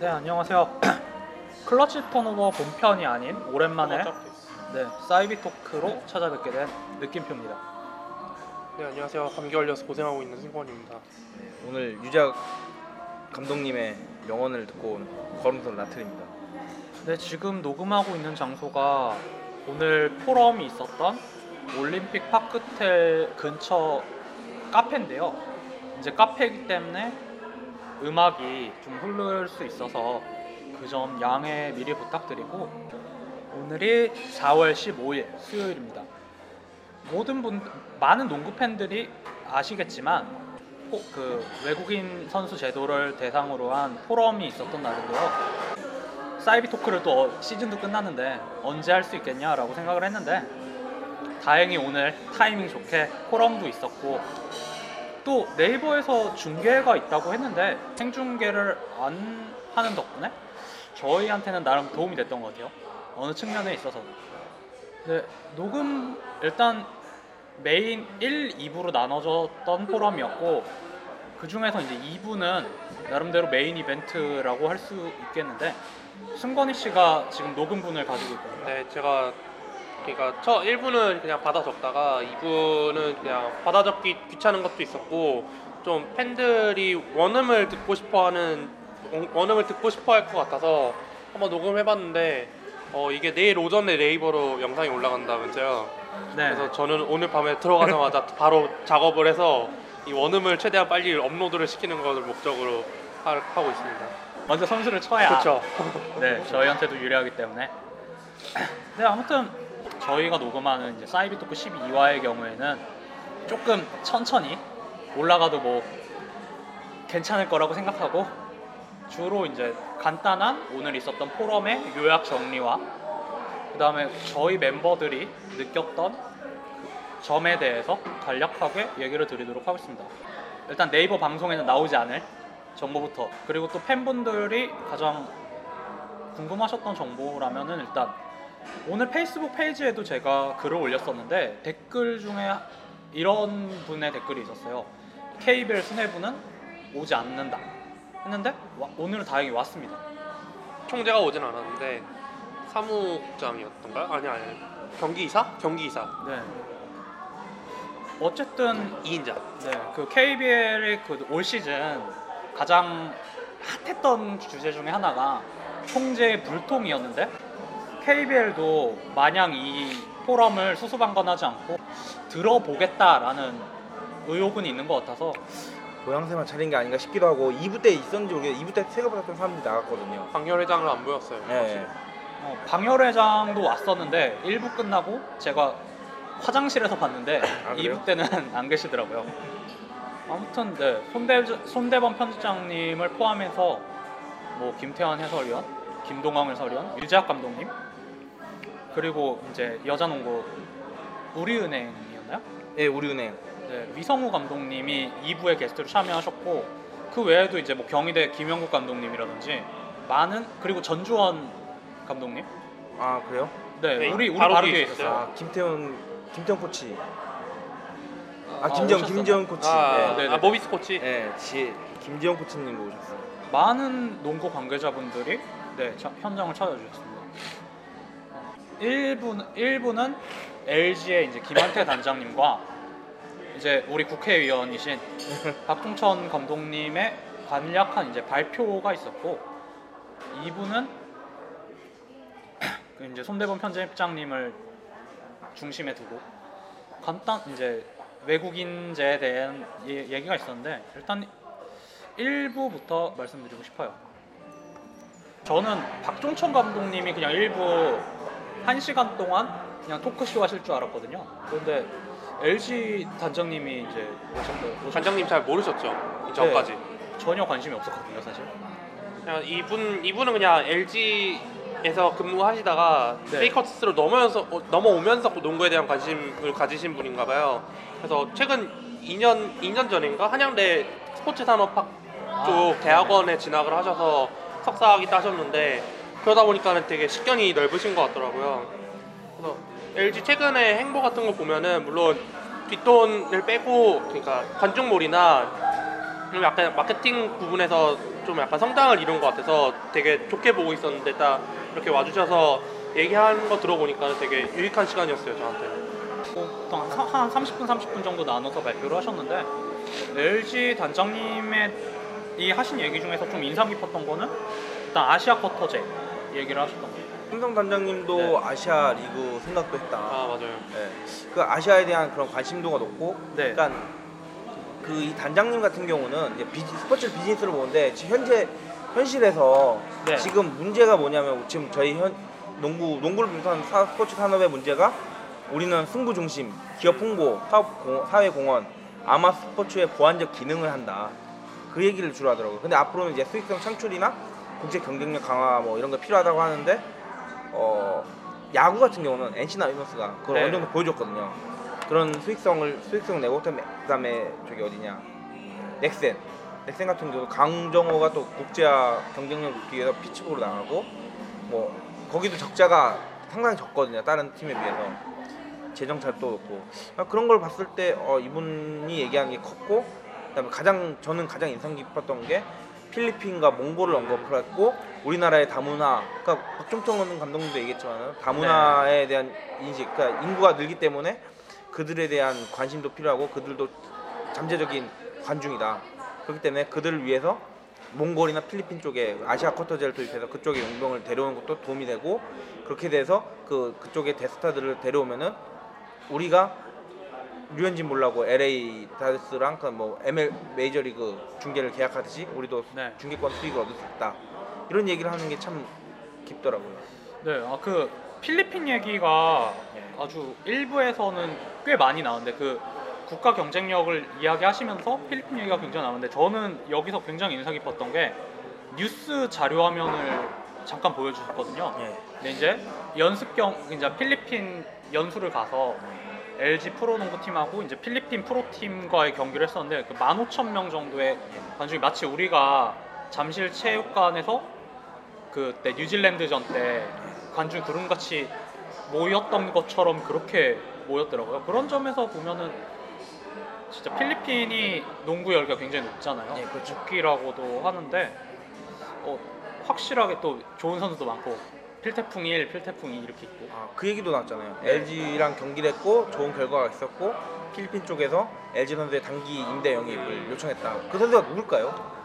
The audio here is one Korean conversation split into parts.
네 안녕하세요. 클러치 턴오버 본편이 아닌 오랜만에 네 사이비 토크로 찾아뵙게 된 느낌표입니다. 네 안녕하세요 감기 걸려서 고생하고 있는 승권입니다 오늘 유작 감독님의 명언을 듣고 온 거름선 라틀입니다. 네 지금 녹음하고 있는 장소가 오늘 포럼이 있었던 올림픽 파크텔 근처 카페인데요. 이제 카페이기 때문에 음악이 좀 흐를 수 있어서 그 점 양해 미리 부탁드리고 오늘이 4월 15일 수요일입니다. 모든 분 많은 농구 팬들이 아시겠지만 호- 그 외국인 선수 제도를 대상으로 한 포럼이 있었던 날인데요. 사이비 토크를 또 어- 시즌도 끝났는데 언제 할 수 있겠냐라고 생각을 했는데 다행히 오늘 타이밍 좋게 포럼도 있었고 또 네이버에서 중계가 있다고 했는데 생중계를 안 하는 덕분에 저희한테는 나름 도움이 됐던 것 같아요. 어느 측면에 있어서. 네, 녹음 일단 메인 1, 2부로 나눠졌던 포럼이었고 그 중에서 이제 2부는 나름대로 메인 이벤트라고 할 수 있겠는데 승건이 씨가 지금 녹음분을 가지고 있거든요. 네 제가 그러니까 첫 1부는 그냥 받아 적다가 2부는 그냥 받아 적기 귀찮은 것도 있었고 좀 팬들이 원음을 듣고 싶어하는 원음을 듣고 싶어할 것 같아서 한번 녹음해봤는데 어, 이게 내일 오전에 네이버로 영상이 올라간다면서요 네. 그래서 저는 오늘 밤에 들어가자마자 바로 작업을 해서 이 원음을 최대한 빨리 업로드를 시키는 것을 목적으로 하- 하고 있습니다 먼저 선수를 쳐야 그렇죠 네, 저희한테도 유리하기 때문에. 네, 아무튼 저희가 녹음하는 이제 사이비 토크 12화의 경우에는 조금 천천히 올라가도 뭐 괜찮을 거라고 생각하고 주로 이제 간단한 오늘 있었던 포럼의 요약 정리와 그 다음에 저희 멤버들이 느꼈던 그 점에 대해서 간략하게 얘기를 드리도록 하겠습니다. 일단 네이버 방송에는 나오지 않을 정보부터 그리고 또 팬분들이 가장 궁금하셨던 정보라면은 일단 오늘 페이스북 페이지에도 제가 글을 올렸었는데 댓글 중에 이런 분의 댓글이 있었어요. KBL 수뇌부는 오지 않는다 했는데 와- 오늘은 다행히 왔습니다. 총재가 오진 않았는데 사무국장이었던가요? 아니 아니 경기이사? 경기이사 네. 어쨌든 2인자 네, 그 KBL의 그 올 시즌 가장 핫했던 주제 중에 하나가 총재의 불통이었는데 KBL도 마냥 이 포럼을 수수방관하지 않고 들어보겠다라는 의혹은 있는 것 같아서 모양새만 차린 게 아닌가 싶기도 하고 2부 때 있었는지 모르겠는데 2부 때 생각보다 사람들이 나갔거든요. 방열 회장은 안 보였어요. 네. 어, 방열회장도 왔었는데 1부 끝나고 제가 화장실에서 봤는데 아, 그래요? 2부 때는 안 계시더라고요. 아무튼 네, 손대, 손대범 편집장님을 포함해서 뭐 김태환 해설위원, 김동광 해설위원, 유재학 감독님 그리고 이제 여자농구 우리은행이었나요? 예, 우리은행. 네, 위성우 감독님이 2부에 게스트로 참여하셨고 그 외에도 이제 뭐 경희대 김영국 감독님이라든지 많은 그리고 전주원 감독님 아 그래요? 네, 네, 우리 우리 바로 바로, 뒤에 있었어요. 아 김태훈 김태훈 코치. 아 아, 김정 오셨어요? 김재훈 코치. 아, 네, 네, 아 네. 모비스 코치. 예, 지 김재훈 코치님도 오셨어요. 많은 농구 관계자분들이 네, 자- 현장을 찾아주셨습니다. 1부는 1부는 LG의 이제 김한태 단장님과 이제 우리 국회의원이신 박종천 감독님의 간략한 이제 발표가 있었고 2부는 그 이제 손대범 편집장님을 중심에 두고 간단 이제 외국인제에 대한 예- 얘기가 있었는데 일단 1부부터 말씀드리고 싶어요. 저는 박종천 감독님이 그냥 1부 1시간 동안 그냥 토크쇼 하실 줄 알았거든요. 그런데 LG 단장님이 이제 오셨고 관장님 잘 모르셨죠? 이 전까지. 전혀 관심이 없었거든요, 사실. 그냥 이분 이분은 그냥 LG에서 근무하시다가 네. 페이커스로 넘어면서 어, 넘어오면서 농구에 대한 관심을 가지신 분인가 봐요. 그래서 최근 2년 2년 전인가 한양대 스포츠 산업학 쪽 아, 대학원에 진학을 하셔서 석사학위 따셨는데 그러다 보니까는 되게 식견이 넓으신 것 같더라고요. 그래서 LG 최근에 행보 같은 거 보면은 물론 뒷돈을 빼고 그러니까 관중몰이나 좀 약간 마케팅 부분에서 좀 약간 성장을 이룬 것 같아서 되게 좋게 보고 있었는데 딱 이렇게 와주셔서 얘기하는 거 들어보니까 되게 유익한 시간이었어요 저한테는. 보통 한 30분 30분 정도 나눠서 발표를 하셨는데 LG 단장님의 이 하신 얘기 중에서 좀 인상 깊었던 거는 일단 아시아 쿼터제 얘기를 하셨던 거예요. 삼성 단장님도 네. 아시아 리그 생각도 했다. 아 맞아요. 네. 그 아시아에 대한 그런 관심도가 높고, 네. 그러니까 그 이 단장님 같은 경우는 이제 비즈, 스포츠 비즈니스를 보는데 지- 현재 현실에서 네. 지금 문제가 뭐냐면 지금 저희 현 농구 농구를 비롯한 사- 스포츠 산업의 문제가 우리는 승부 중심, 기업 홍보, 사업 공, 사회 공헌, 아마 스포츠의 보완적 기능을 한다. 그 얘기를 주로 하더라고요. 근데 앞으로는 이제 수익성 창출이나 국제 경쟁력 강화 뭐 이런 거 필요하다고 하는데 어 야구 같은 경우는 NC나 위너스가 그걸 네. 어느 정도 보여줬거든요. 그런 수익성을 수익성 내고 그다음에, 그다음에 저기 어디냐. 넥센. 넥센 같은 경우 강정호가 또 국제화 경쟁력 높이기 위해서 피치볼로 나가고 뭐 거기도 적자가 상당히 적거든요. 다른 팀에 비해서. 재정 잘도 높고. 아, 그런 걸 봤을 때 어, 이분이 얘기하는 게 컸고 그다음에 가장 저는 가장 인상 깊었던 게 필리핀과 몽골을 언급을 했고 우리나라의 다문화 그러니까 박종청 감독님도 얘기했지만 다문화에 대한 인식 그러니까 인구가 늘기 때문에 그들에 대한 관심도 필요하고 그들도 잠재적인 관중이다. 그렇기 때문에 그들을 위해서 몽골이나 필리핀 쪽에 아시아 쿼터제를 도입해서 그쪽에 용병을 데려오는 것도 도움이 되고 그렇게 돼서 그 그쪽에 대스타들을 데려오면은 우리가 류현진 몰라고 LA 다저스랑 그뭐 ML 메이저리그 중계를 계약하듯이 우리도 네. 중계권 수익을 얻을 수 있다 이런 얘기를 하는 게 참 깊더라고요. 네, 아 그 필리핀 얘기가 아주 일부에서는 꽤 많이 나오는데 그 국가 경쟁력을 이야기하시면서 필리핀 얘기가 굉장히 나오는데 저는 여기서 굉장히 인상 깊었던 게 뉴스 자료 화면을 잠깐 보여주셨거든요. 예. 근데 이제 연습 경 이제 필리핀 연수를 가서 LG 프로농구 팀하고 이제 필리핀 프로팀과의 경기를 했었는데 그 15,000명 정도의 관중이 마치 우리가 잠실 체육관에서 그때 뉴질랜드전 때 관중 구름같이 모였던 것처럼 그렇게 모였더라고요. 그런 점에서 보면은 진짜 필리핀이 농구 열기가 굉장히 높잖아요. 네, 그렇죠. 국기라고도 하는데 어, 확실하게 또 좋은 선수도 많고 필태풍 1, 필태풍 2 이렇게 있고 아, 그 얘기도 나왔잖아요. 네. LG랑 경기를 했고 좋은 결과가 있었고 필리핀 쪽에서 LG 선수의 단기 임대 영입을 요청했다. 그 선수가 누굴까요?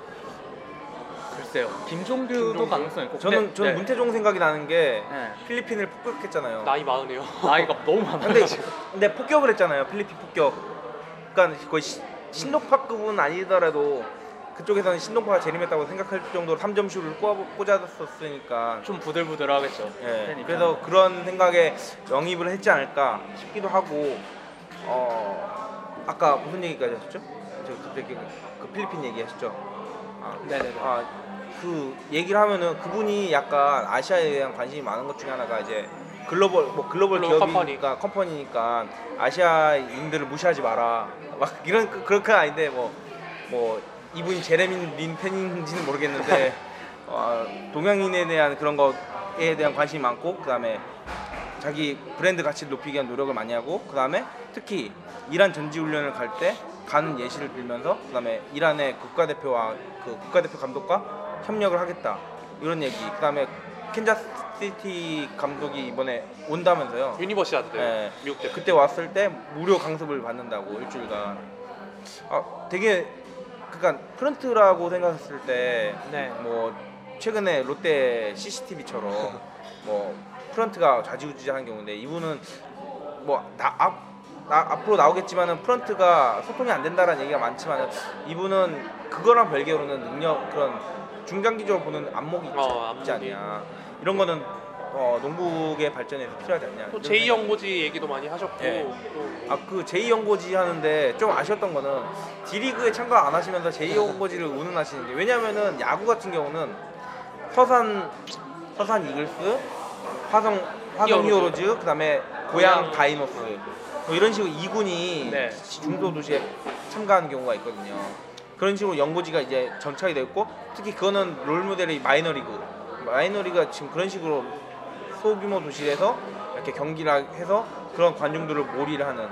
글쎄요 김종규도 김종규? 가능성이 있고 저는 근데- 저는 네. 문태종 생각이 나는 게 네. 필리핀을 폭격했잖아요. 나이 많으네요. 나이가 너무 많아요 근데 근데 폭격을 했잖아요. 필리핀 폭격. 그러니까 거의 시- 신동파급은 아니더라도 그쪽에서는 신동파가 재림했다고 생각할 정도로 3점 슛을 꽂아- 꽂아줬으니까 좀 부들부들하겠죠 예, 그러니까. 그래서 그런 생각에 영입을 했지 않을까 싶기도 하고 어 아까 무슨 얘기까지 하셨죠? 저 갑자기 그 필리핀 얘기하셨죠? 아, 네네네 아, 그 얘기를 하면은 그분이 약간 아시아에 대한 관심이 많은 것 중에 하나가 이제 글로벌 뭐 글로벌 글로벌 기업이니까 컴퍼니 니까 아시아인들을 무시하지 마라 막 이런 그- 그런 건 아닌데 뭐 뭐 이분이 제레민 린 팬인지는 모르겠는데 어, 동양인에 대한 그런 것에 대한 관심이 많고 그다음에 자기 브랜드 가치를 높이기 위한 노력을 많이 하고 그다음에 특히 이란 전지 훈련을 갈 때 가는 예시를 들면서 그다음에 이란의 국가대표와 그 국가대표 감독과 협력을 하겠다 이런 얘기 그다음에 캔자스 시티 감독이 이번에 온다면서요 유니버시아드 네. 미국 대표. 그때 왔을 때 무료 강습을 받는다고 일주일간 아 되게 그러니까 프런트라고 생각했을 때 네. 뭐 최근에 롯데 CCTV처럼 뭐 프런트가 좌지우지하는 경우인데 이분은 뭐나 앞, 나, 앞으로 나오겠지만은 프런트가 소통이 안 된다라는 얘기가 많지만 이분은 그거랑 별개로는 능력 그런 중장기적으로 보는 안목이 있지, 어, 있지. 않냐 이런 거는 어, 농구의 발전에서 필요하지 않냐 또 이런 제2 생각- 연고지 얘기도 많이 하셨고 예. 또 아그 제2 연고지 하는데 좀 아쉬웠던 거는 D리그에 참가 안 하시면서 제2 연고지를 운운하시는 게 왜냐면은 야구 같은 경우는 서산 서산 이글스 화성 화성 히어로즈. 히어로즈 그다음에 고양 고양. 다이노스 뭐 이런 식으로 2군이 네. 중도 도시에 참가하는 경우가 있거든요. 그런 식으로 연고지가 이제 정착이 됐고 특히 그거는 롤 모델이 마이너리그 마이너리그가 지금 그런 식으로 소규모 도시에서 이렇게 경기를 해서 그런 관중들을 몰이를 하는.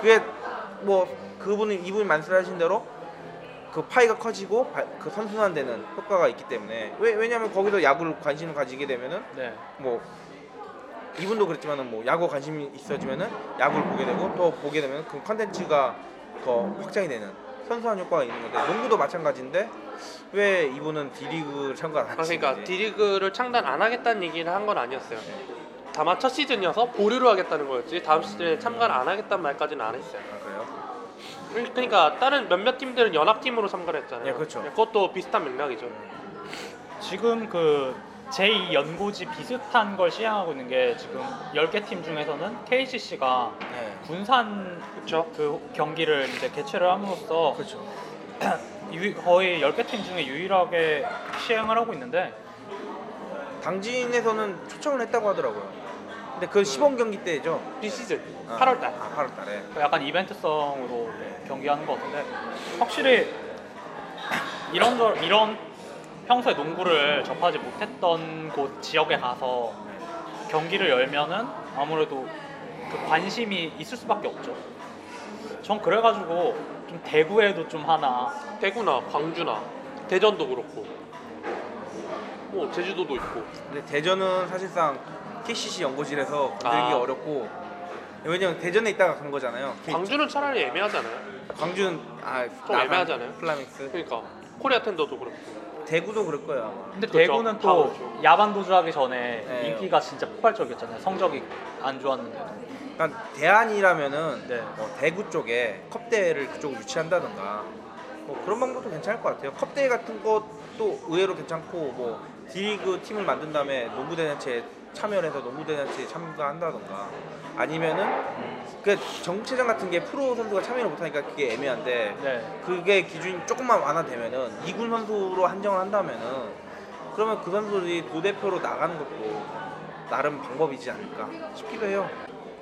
그게 뭐 그분이 이분이 말씀하신 대로 그 파이가 커지고 바- 그 선순환되는 효과가 있기 때문에. 왜 왜냐면 거기서 야구를 관심을 가지게 되면은 네. 뭐 이분도 그랬지만은 뭐 야구 관심이 있어지면은 야구를 보게 되고 또 보게 되면 그 컨텐츠가 더 확장이 되는 선수한 효과가 있는 건데 농구도 마찬가지인데 왜 이분은 D리그를 참가 안 하시는지 그러니까 D리그를 창단 안 하겠다는 얘기를 한 건 아니었어요. 다만 첫 시즌이어서 보류를 하겠다는 거였지 다음 시즌에 참가를 안 하겠다는 말까지는 안 했어요. 아, 그래요? 그러니까 다른 몇몇 팀들은 연합팀으로 참가를 했잖아요. 예, 그렇죠. 그것도 비슷한 맥락이죠. 지금 그 제2 연고지 비슷한 걸 시행하고 있는 게 지금 10개 팀 중에서는 KCC가 네. 군산 그렇죠. 그 경기를 이제 개최를 함으로써 그렇죠. 유- 거의 10개 팀 중에 유일하게 시행을 하고 있는데 당진에서는 초청을 했다고 하더라고요. 근데 그 시범 경기 때죠. 비시즌 아, 8월달. 아, 8월달에. 약간 이벤트성으로 경기하는 것 같은데 확실히 이런 저, 이런 평소에 농구를 접하지 못했던 곳 지역에 가서 경기를 열면은 아무래도 그 관심이 있을 수밖에 없죠. 전 그래가지고 좀 대구에도 좀 하나 대구나 광주나 대전도 그렇고 뭐 제주도도 있고 근데 대전은 사실상 KCC 연고지라서 건들기 아. 어렵고 왜냐면 대전에 있다가 간 거잖아요. 광주는 차라리 애매하잖아요. 광주는 아, 좀 나산 애매하잖아요. 플라망스. 그러니까 코리아 텐더도 그렇고 대구도 그럴 거예요. 아마. 근데 그렇죠. 대구는 다또 그렇죠. 야반 도주하기 전에 네. 인기가 진짜 폭발적이었잖아요. 성적이 안 좋았는데도. 그러니까 대안이라면은 네. 뭐 대구 쪽에 컵 대회를 그쪽으로 유치한다든가 뭐 그런 방법도 괜찮을 것 같아요. 컵 대회 같은 것도 의외로 괜찮고 뭐 D리그 팀을 만든 다음에 농구 대잔치에 참여를 해서 농구 대잔치에 참가한다든가 아니면은 그 정체장 같은 게 프로 선수가 참여를 못하니까 그게 애매한데 네. 그게 기준이 조금만 완화되면은 2군 선수로 한정을 한다면은 그러면 그 선수들이 도대표로 나가는 것도 나름 방법이지 않을까 싶기도 해요.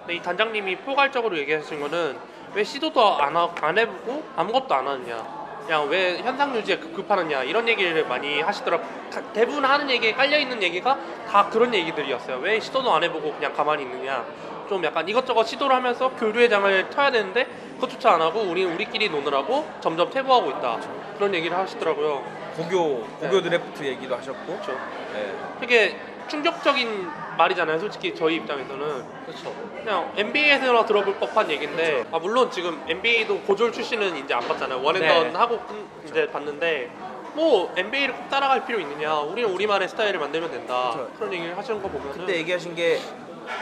근데 이 단장님이 포괄적으로 얘기하신 거는 왜 시도도 안, 하, 안 해보고 아무것도 안 하느냐 그냥 왜 현상 유지에 급급하느냐 이런 얘기를 많이 하시더라고 다- 대부분 하는 얘기에 깔려있는 얘기가 다 그런 얘기들이었어요 왜 시도도 안 해보고 그냥 가만히 있느냐 좀 약간 이것저것 시도를 하면서 교류의 장을 터야 되는데 그것조차 안 하고 우리 우리끼리 노느라고 점점 퇴보하고 있다 그런 얘기를 하시더라고요 고교 고교 네. 드래프트 얘기도 하셨고 그렇죠 네. 되게 충격적인 말이잖아요 솔직히 저희 입장에서는 그렇죠. 그냥 NBA에서나 들어볼 법한 얘기인데 아 물론 지금 NBA도 고졸 출신은 이제 안 봤잖아요 원앤던 네. 하고 끝- 이제 봤는데 뭐 NBA를 꼭 따라갈 필요 있느냐 우리는 우리만의 스타일을 만들면 된다 그렇죠. 그런 얘기를 하시는 거 보면은 그때 얘기하신 게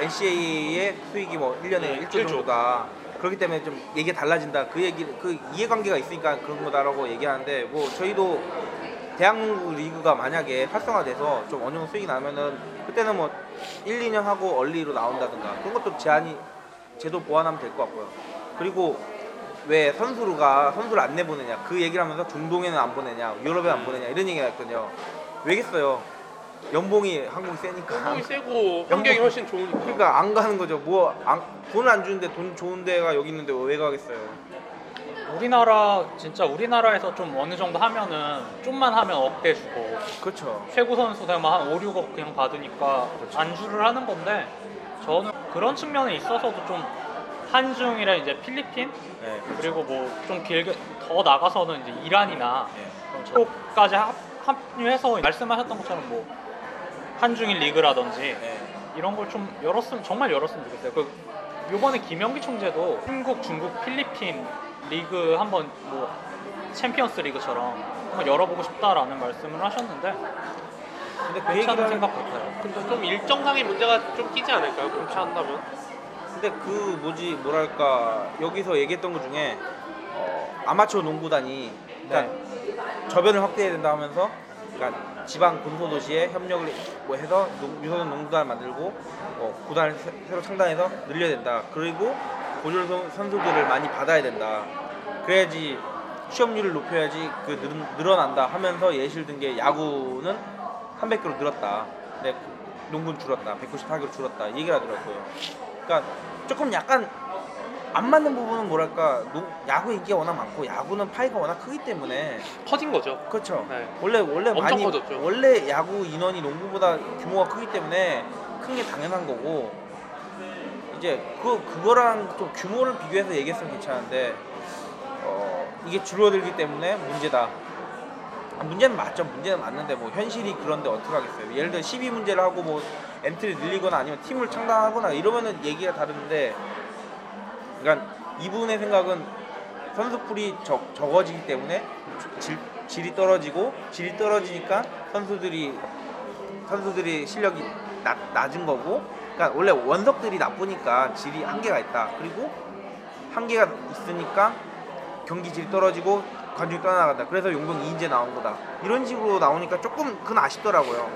NCAA의 수익이 뭐 1년에 네, 1조 일조. 정도다. 그렇기 때문에 좀 얘기 가 달라진다. 그 얘기 그 이해관계가 있으니까 그런 거다라고 얘기하는데 뭐 저희도 대학농구 리그가 만약에 활성화돼서 좀 어느 정도 수익이 나면은 그때는 뭐 1, 2년 하고 얼리로 나온다든가 그런 것도 제한이 제도 보완하면 될 것 같고요. 그리고 왜 선수가 선수를 안 내보내냐 그 얘기를 하면서 중동에는 안 보내냐 유럽에 안 보내냐 이런 얘기가 있거든요. 왜겠어요? 연봉이 한국이 세니까. 연봉이 세고 환경이 훨씬 좋으니까 그러니까 안 가는 거죠. 뭐 안, 돈을 안 주는데 돈 좋은 데가 여기 있는데 왜 가겠어요? 우리나라 진짜 우리나라에서 좀 어느 정도 하면은 좀만 하면 억대 주고 그렇죠. 최고 선수 되면 한 5, 6억 그냥 받으니까 안주를 하는 건데 저는 그런 측면에 있어서도 좀 한중이랑 이제 필리핀 네, 그렇죠. 그리고 뭐 좀 길게 더 나가서는 이제 이란이나 네. 그런 쪽까지 합, 합류해서 말씀하셨던 것처럼 뭐 한중일 리그라든지 네. 이런 걸 좀 열었으면 정말 열었으면 좋겠어요. 그 요번에 김영기 총재도 한국, 중국, 필리핀 리그 한번 뭐 챔피언스 리그처럼 한번 열어보고 싶다라는 말씀을 하셨는데 근데 그 얘기를 괜찮은 생각 같아요. 근데 좀 일정상의 문제가 좀 끼지 않을까요? 그렇게 한다면 근데 그 뭐지 뭐랄까 여기서 얘기했던 것 중에 어, 아마추어 농구단이 그러니까 저변을 확대해야 된다 하면서 그러니까 지방 군소 도시에 협력을 뭐 해서 농- 유소년 농구단을 만들고 어, 구단을 새- 새로 창단해서 늘려야 된다. 그리고 고졸 선- 선수들을 많이 받아야 된다. 그래야지 취업률을 높여야지 그 늘, 늘어난다 하면서 예시를 든 게 야구는 300개로 늘었다. 근데 농구는 줄었다. 194개로 줄었다. 이 얘기를 하더라고요. 그러니까 조금 약간 안 맞는 부분은 뭐랄까 농- 야구 인기가 워낙 많고 야구는 파이가 워낙 크기 때문에 커진 거죠 그렇죠. 네. 원래 원래 엄청 많이 커졌죠. 원래 야구 인원이 농구보다 규모가 크기 때문에 큰 게 당연한 거고 이제 그 그거랑 좀 규모를 비교해서 얘기했으면 괜찮은데 어 이게 줄어들기 때문에 문제다. 아, 문제는 맞죠. 문제는 맞는데 뭐 현실이 그런데 어떻게 하겠어요. 예를 들어 12 문제를 하고 뭐 엔트리 늘리거나 아니면 팀을 창단하거나 이러면은 얘기가 다른데 그러니까 이분의 생각은 선수풀이 적, 적어지기 때문에 질, 질이 떨어지고 질이 떨어지니까 선수들이 선수들이 실력이 낮, 낮은 거고 그러니까 원래 원석들이 나쁘니까 질이 한계가 있다. 그리고 한계가 있으니까 경기 질이 떨어지고 관중이 떠나간다. 그래서 용병 2인제 나온 거다. 이런 식으로 나오니까 조금 그건 아쉽더라고요.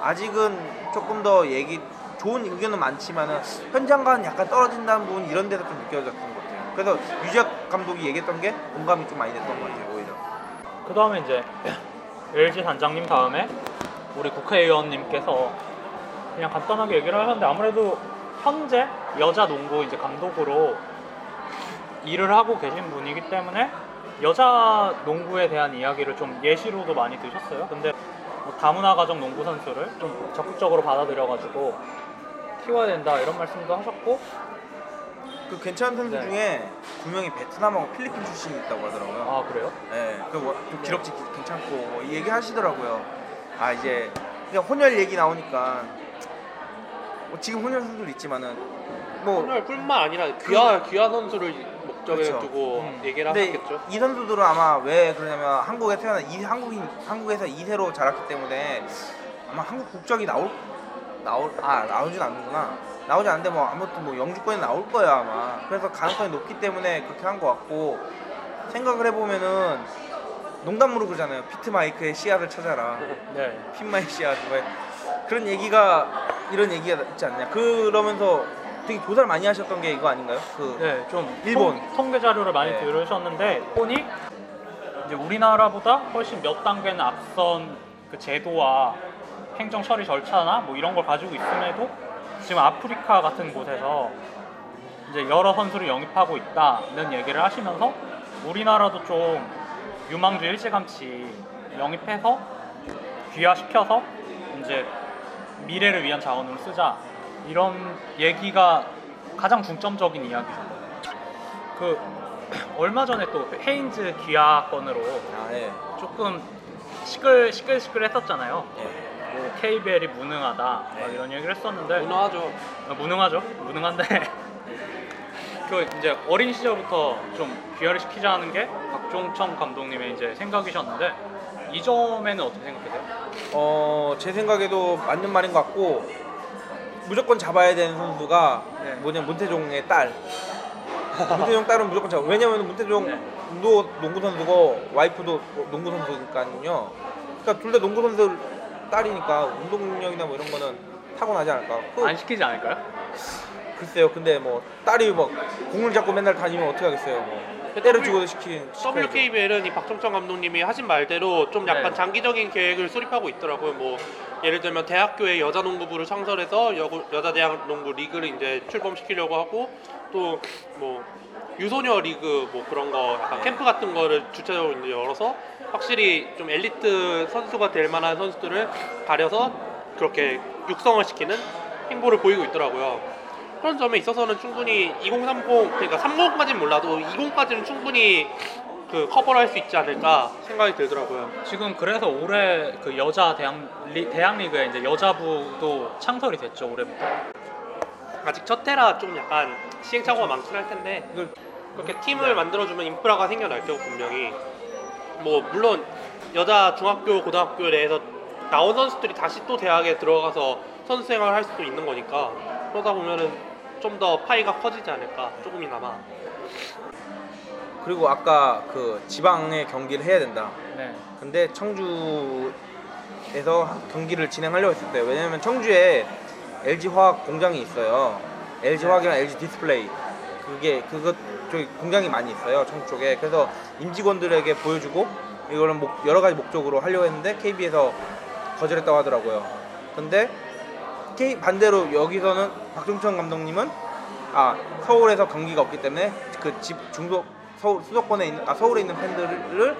아직은 조금 더 얘기 좋은 의견은 많지만은 현장과는 약간 떨어진다는 부분 이런 데서 좀 느껴졌던 것 같아요. 그래서 유작 감독이 얘기했던 게 공감이 좀 많이 됐던 것 같아요. 오히려. 그 다음에 이제 LG 단장님 다음에 우리 국회의원님께서 그냥 간단하게 얘기를 하셨는데 아무래도 현재 여자 농구 이제 감독으로 일을 하고 계신 분이기 때문에 여자 농구에 대한 이야기를 좀 예시로도 많이 드셨어요. 근데 뭐 다문화 가정 농구 선수를 좀 적극적으로 받아들여가지고 키워야 된다 이런 말씀도 하셨고 그 괜찮은 선수 네. 중에 두 명이 베트남하고 필리핀 출신이 있다고 하더라고요. 아 그래요? 네, 그좀 기럭지 괜찮고 뭐 얘기 하시더라고요. 아 이제 그냥 혼혈 얘기 나오니까 뭐 지금 혼혈 선수들 있지만은 뭐 오늘 뿐만 아니라 귀하 귀하 선수를 목적에 그렇죠. 두고 음. 얘기를 근데 하셨겠죠. 이 선수들은 아마 왜 그러냐면 한국에 태어난 이 한국인 한국에서 2세로 자랐기 때문에 아마 한국 국적이 나올 나올 아 나오진 않는구나 나오지 않는데 뭐 아무튼 뭐 영주권에 나올 거야 아마 그래서 가능성이 높기 때문에 그렇게 한 것 같고 생각을 해보면은 농담으로 그러잖아요 피트 마이크의 씨앗을 찾아라 네. 핀마이 씨앗 왜 그런 얘기가 이런 얘기가 있지 않냐 그러면서 되게 조사를 많이 하셨던 게 이거 아닌가요 그 네, 좀 일본. 통, 통계 자료를 많이 네. 들으셨는데 보니 이제 우리나라보다 훨씬 몇 단계는 앞선 그 제도와 행정 처리 절차나 뭐 이런 걸 가지고 있음에도 지금 아프리카 같은 곳에서 이제 여러 선수를 영입하고 있다는 얘기를 하시면서 우리나라도 좀 유망주 일찌감치 영입해서 귀화시켜서 이제 미래를 위한 자원으로 쓰자 이런 얘기가 가장 중점적인 이야기죠. 그 얼마 전에 또 헤인즈 귀화 건으로 아, 예. 조금 시끌 시끌시끌 했었잖아요. 예. 뭐 KBL이 무능하다 막 네. 이런 얘기를 했었는데 문화죠. 어, 무능하죠. 무능한데 그 이제 어린 시절부터 좀 귀화를 시키자 하는 게 박종청 감독님의 이제 생각이셨는데 이 점에는 어떻게 생각하세요? 어, 제 생각에도 맞는 말인 것 같고 무조건 잡아야 되는 선수가 네. 뭐냐 문태종의 딸. 문태종 딸은 무조건 잡아. 왜냐면 문태종도 네. 농구 선수고 와이프도 농구 선수니까요. 그러니까 둘 다 농구 선수 딸이니까 운동 능력이나 뭐 이런 거는 타고나지 않을까. 그, 안 시키지 않을까요? 글쎄요. 근데 뭐 딸이 막 공을 잡고 맨날 다니면 어떻게 하겠어요. 뭐 때려 죽어도 시킨. 시켜야죠. WKBL은 이 박정천 감독님이 하신 말대로 좀 약간 네. 장기적인 계획을 수립하고 있더라고요. 뭐 예를 들면 대학교에 여자 농구부를 창설해서 여, 여자 대학 농구 리그를 이제 출범시키려고 하고 또 뭐 유소녀 리그 뭐 그런 거 약간 네. 캠프 같은 거를 주차적으로 이제 열어서 확실히 좀 엘리트 선수가 될 만한 선수들을 가려서 그렇게 육성을 시키는 행보를 보이고 있더라고요. 그런 점에 있어서는 충분히 2030 그러니까 30까지는 몰라도 20까지는 충분히 그 커버를 할 수 있지 않을까 생각이 들더라고요. 지금 그래서 올해 그 여자 대학 리, 대학 리그에 이제 여자부도 창설이 됐죠 올해부터. 아직 첫 해라 좀 약간 시행착오가 많긴 할 텐데 그렇게 팀을 만들어주면 인프라가 생겨날 테고 분명히 뭐 물론 여자 중학교 고등학교 내에서 나온 선수들이 다시 또 대학에 들어가서 선수 생활을 할 수도 있는 거니까 그러다 보면은 좀 더 파이가 커지지 않을까 조금이나마 그리고 아까 그 지방의 경기를 해야 된다. 네. 근데 청주에서 경기를 진행하려고 했을 때 왜냐면 청주에 LG 화학 공장이 있어요. LG 화학이랑 LG 디스플레이 그게 그것 쪽에 공장이 많이 있어요. 청주 쪽에 그래서 임직원들에게 보여주고 이거는 목- 여러 가지 목적으로 하려고 했는데 KB에서 거절했다고 하더라고요. 근데 K 반대로 여기서는 박종천 감독님은 아 서울에서 경기가 없기 때문에 그 집 중도 서울 수도권에 있는 아 서울에 있는 팬들을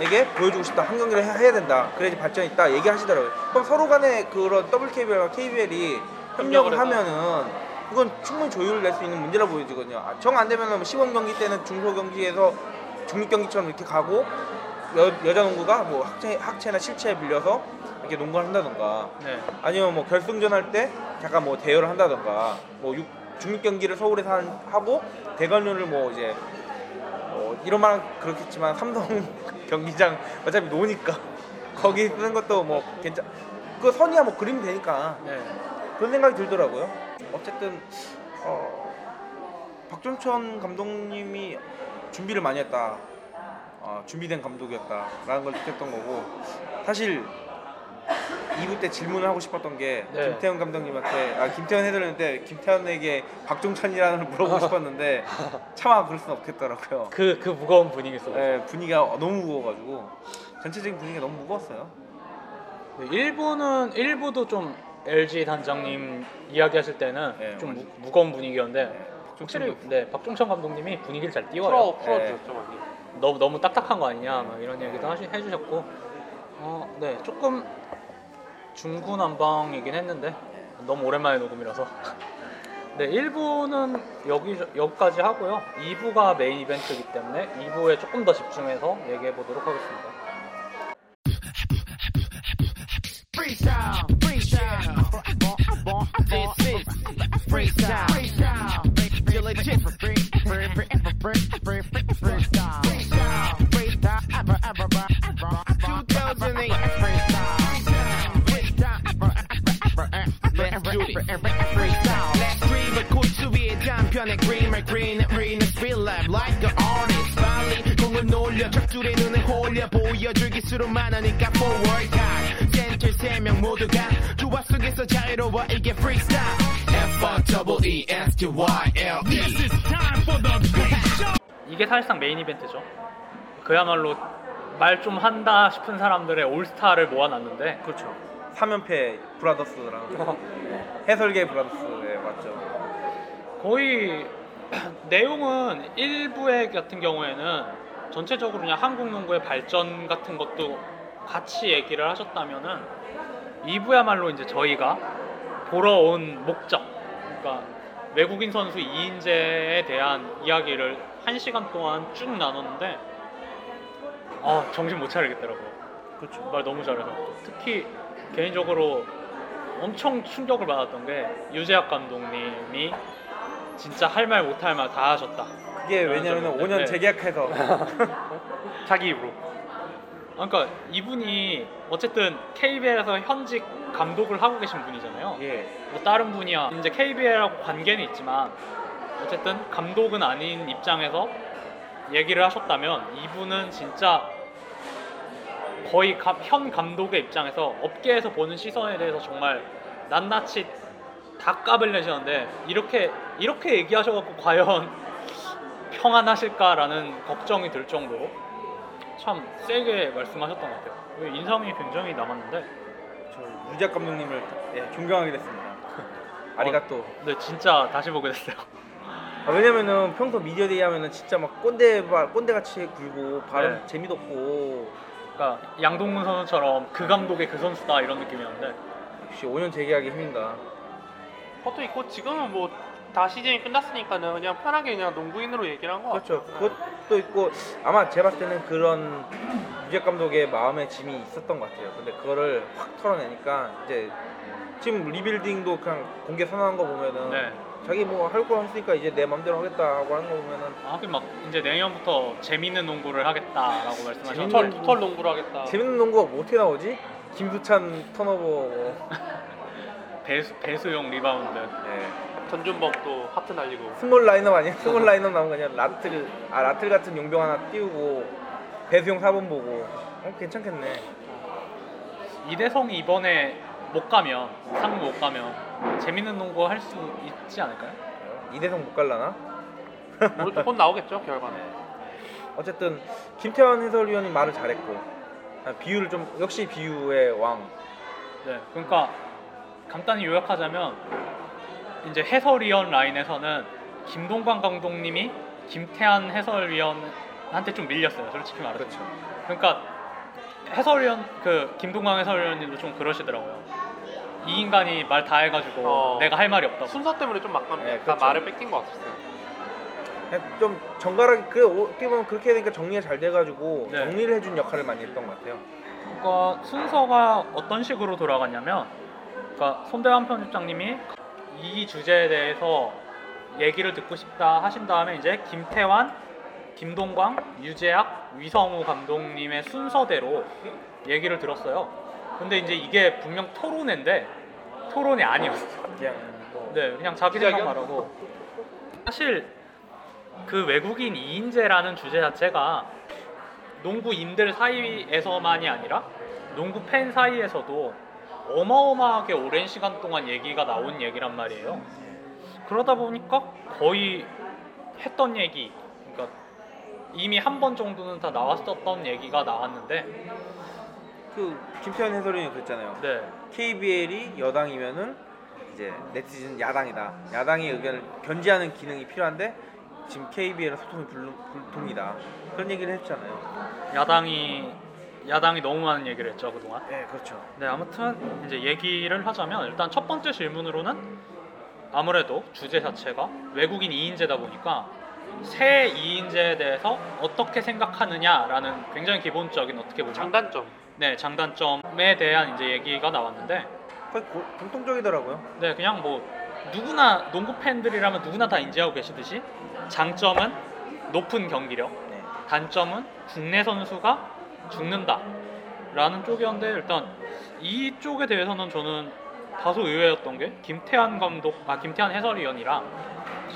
에게 보여주고 싶다 한 경기를 해- 해야 된다 그래야지 발전이 있다 얘기하시더라고요 그럼 서로 간에 그런 WKBL과 KBL이 협력을. 하면은 이건 충분히 조율될 수 있는 문제라 보여지거든요 정 안 되면 은 시범 경기 때는 중소 경기에서 중립 경기처럼 이렇게 가고 여, 여자 농구가 뭐 학체 학체나 실체에 빌려서 이렇게 농구를 한다던가 네. 아니면 뭐 결승전 할 때 잠깐 뭐 대여를 한다던가 뭐 육- 중립 경기를 서울에서 한- 하고 대관료를 뭐 이제 뭐 이런 말 그렇겠지만 삼성 경기장 어차피 노니까 거기 쓰는 것도 뭐 괜찮 그 선이야 뭐 그리면 되니까 네. 그런 생각이 들더라고요. 어쨌든 어, 박종천 감독님이 준비를 많이 했다. 어, 준비된 감독이었다라는 걸 느꼈던 거고 사실 2부 때 질문을 하고 싶었던 게 네. 김태현 감독님한테 아 김태현 해설했는데 김태현에게 박종천이라는 걸 물어보고 싶었는데 차마 그럴 수는 없겠더라고요. 그, 그 무거운 분위기 속에서. 네, 분위기가 너무 무거워가지고 전체적인 분위기가 너무 무거웠어요. 네, 일부는 일부도 좀 LG 단장님 이야기하실 때는 네, 좀 맞아요. 무, 무거운 분위기였는데 네, 확실히 박종천 네 박종천 감독님이 분위기를 잘 풀어 띄워요. 풀어주셨죠 많이. 너무 너무 딱딱한 거 아니냐 막 이런 얘기도 하시, 해주셨고 어, 네 조금 중구난방이긴 했는데 너무 오랜만에 녹음이라서 네 1부는 여기 여기까지 하고요 2부가 메인 이벤트이기 때문에 2부에 조금 더 집중해서 얘기해 보도록 하겠습니다. Freestyle. Freestyle. Freestyle. You're legit for free, free, free, free, free, free, freestyle. Freestyle, freestyle, ever, ever, ever, ever. 2008 freestyle. Freestyle, ever, ever, ever, Let's do it. Freestyle. Let's dream a 코트 위에 단편의 그림을 그리는 우리는 feel life like an artist. 빨리 공을 놀려 적줄의 눈을 홀려 보여줄 기술은 많으니까 forward guide. 센터 세명 모두가 조화 속에서 자유로워 이게 freestyle. F E S T Y L E. This is time for the big show. 이게 사실상 메인 이벤트죠. 그야말로 말 좀 한다 싶은 사람들의 올스타를 모아놨는데 그렇죠. 3연패 브라더스랑 해설계 브라더스에 맞죠. 거의 내용은 1부의 같은 경우에는 전체적으로 그냥 한국 농구의 발전 같은 것도 같이 얘기를 하셨다면은 2부야말로 이제 저희가 보러 온 목적 그러니까 외국인 선수 이인재에 대한 이야기를 1시간 동안 쭉 나눴는데 아 정신 못 차리겠더라고요 그렇죠. 말 너무 잘해서 특히 개인적으로 엄청 충격을 받았던 게 유재학 감독님이 진짜 할 말 못 할 말 다 하셨다. 그게 왜냐면 네. 5년 재계약해서 자기 입으로. 그러니까 이분이 어쨌든 KBL에서 현직 감독을 하고 계신 분이잖아요. 예. 뭐 다른 분이야 이제 KBL하고 관계는 있지만 어쨌든 감독은 아닌 입장에서 얘기를 하셨다면 이분은 진짜 거의 가- 현 감독의 입장에서 업계에서 보는 시선에 대해서 정말 낱낱이 다 까불내시는데 이렇게 이렇게 얘기하셔갖고 과연 평안하실까라는 걱정이 들 정도로 참 세게 말씀하셨던 것 같아요. 인상이 굉장히 남았는데 저 유작 감독님을 예, 존경하게 됐습니다. 아리가또. 근데 진짜 다시 보게 됐어요. 아, 왜냐면은 평소 미디어데이 하면은 진짜 막 꼰대 바- 꼰대 같이 굴고 발음 네. 재미도 없고 그러니까 양동근 선수처럼 그 감독의 그 선수다 이런 느낌이었는데 역시 5년 재계약이 힘인가. 그것도 있고 지금은 뭐 다 시즌이 끝났으니까는 그냥 편하게 그냥 농구인으로 얘기를 한거 같아요. 그렇죠. 그것도 있고 아마 제가 봤을 때는 그런 유작 감독의 마음의 짐이 있었던 것 같아요. 근데 그거를 확 털어내니까 이제 지금 리빌딩도 그냥 공개 선언한 거 보면은 네. 자기 뭐 할 거 했으니까 이제 내 맘대로 하겠다 하고 하는 거 보면은 아, 하긴 막 이제 내년부터 재밌는 농구를 하겠다라고 털, 말씀하셨는데 털 농구를 하겠다. 재밌는 농구가 뭐 어떻게 나오지? 김수찬 턴오버 뭐 배수, 배수용 리바운드 예. 전준범도 하트 날리고. 스몰 라인업 아니야? 스몰 라인업 나온 거 아니야? 라틀 아 라틀 같은 용병 하나 띄우고 배수용 4번 보고 어 괜찮겠네. 이대성이 이번에 못 가면 상무 못 가면 재밌는 농구 할 수 있지 않을까요? 이대성 못 갈라나? 곧, 곧 나오겠죠 결과는. 어쨌든 김태환 해설위원이 말을 잘했고 아, 비유를 좀 역시 비유의 왕. 네, 그러니까 간단히 요약하자면 이제 해설위원 라인에서는 김동관 감독님이 김태한 해설위원한테 좀 밀렸어요, 솔직히 말해서. 그렇죠. 그러니까 해설위원 그 김동관 해설위원님도 좀 그러시더라고요. 이 인간이 말 다 해가지고 어. 내가 할 말이 없다고. 순서 때문에 좀 막간 네, 그렇죠. 말을 뺏긴 것 같았어요. 그냥 좀 정갈하게 그 어떻게 보면 그렇게 되니까 정리가 잘 돼가지고 네. 정리를 해준 역할을 많이 했던 것 같아요. 그러니까 순서가 어떤 식으로 돌아갔냐면 그러니까 손대환 편집장님이 이 주제에 대해서 얘기를 듣고 싶다 하신 다음에 이제 김태환, 김동광, 유재학, 위성우 감독님의 순서대로 얘기를 들었어요. 근데 이제 이게 분명 토론회인데 토론이 아니었어. 네, 그냥 자기 생각? 말하고 사실 그 외국인 이인제라는 주제 자체가 농구인들 사이에서만이 아니라 농구 팬 사이에서도 어마어마하게 오랜 시간 동안 얘기가 나온 얘기란 말이에요. 그러다 보니까 거의 했던 얘기, 그러니까 이미 한 번 정도는 다 나왔었던 얘기가 나왔는데, 그 김태현 해설위원이 그랬잖아요. 네, KBL이 여당이면은 이제 네티즌 야당이다. 야당의 의견을 견지하는 기능이 필요한데 지금 KBL은 소통이 불, 불통이다. 그런 얘기를 했잖아요. 야당이 야당이 너무 많은 얘기를 했죠 그동안. 네, 그렇죠. 네, 아무튼 이제 얘기를 하자면 일단 첫 번째 질문으로는 아무래도 주제 자체가 외국인 2인제다 보니까 새 2인제에 대해서 어떻게 생각하느냐라는 굉장히 기본적인 어떻게 보면 장단점. 네, 장단점에 대한 이제 얘기가 나왔는데 거의 고- 공통적이더라고요. 네, 그냥 뭐 누구나 농구 팬들이라면 누구나 다 인지하고 계시듯이 장점은 높은 경기력, 네. 단점은 국내 선수가 죽는다 라는 쪽이었는데 일단 이 쪽에 대해서는 저는 다소 의외였던 게 김태환 감독, 아 김태환 해설위원이랑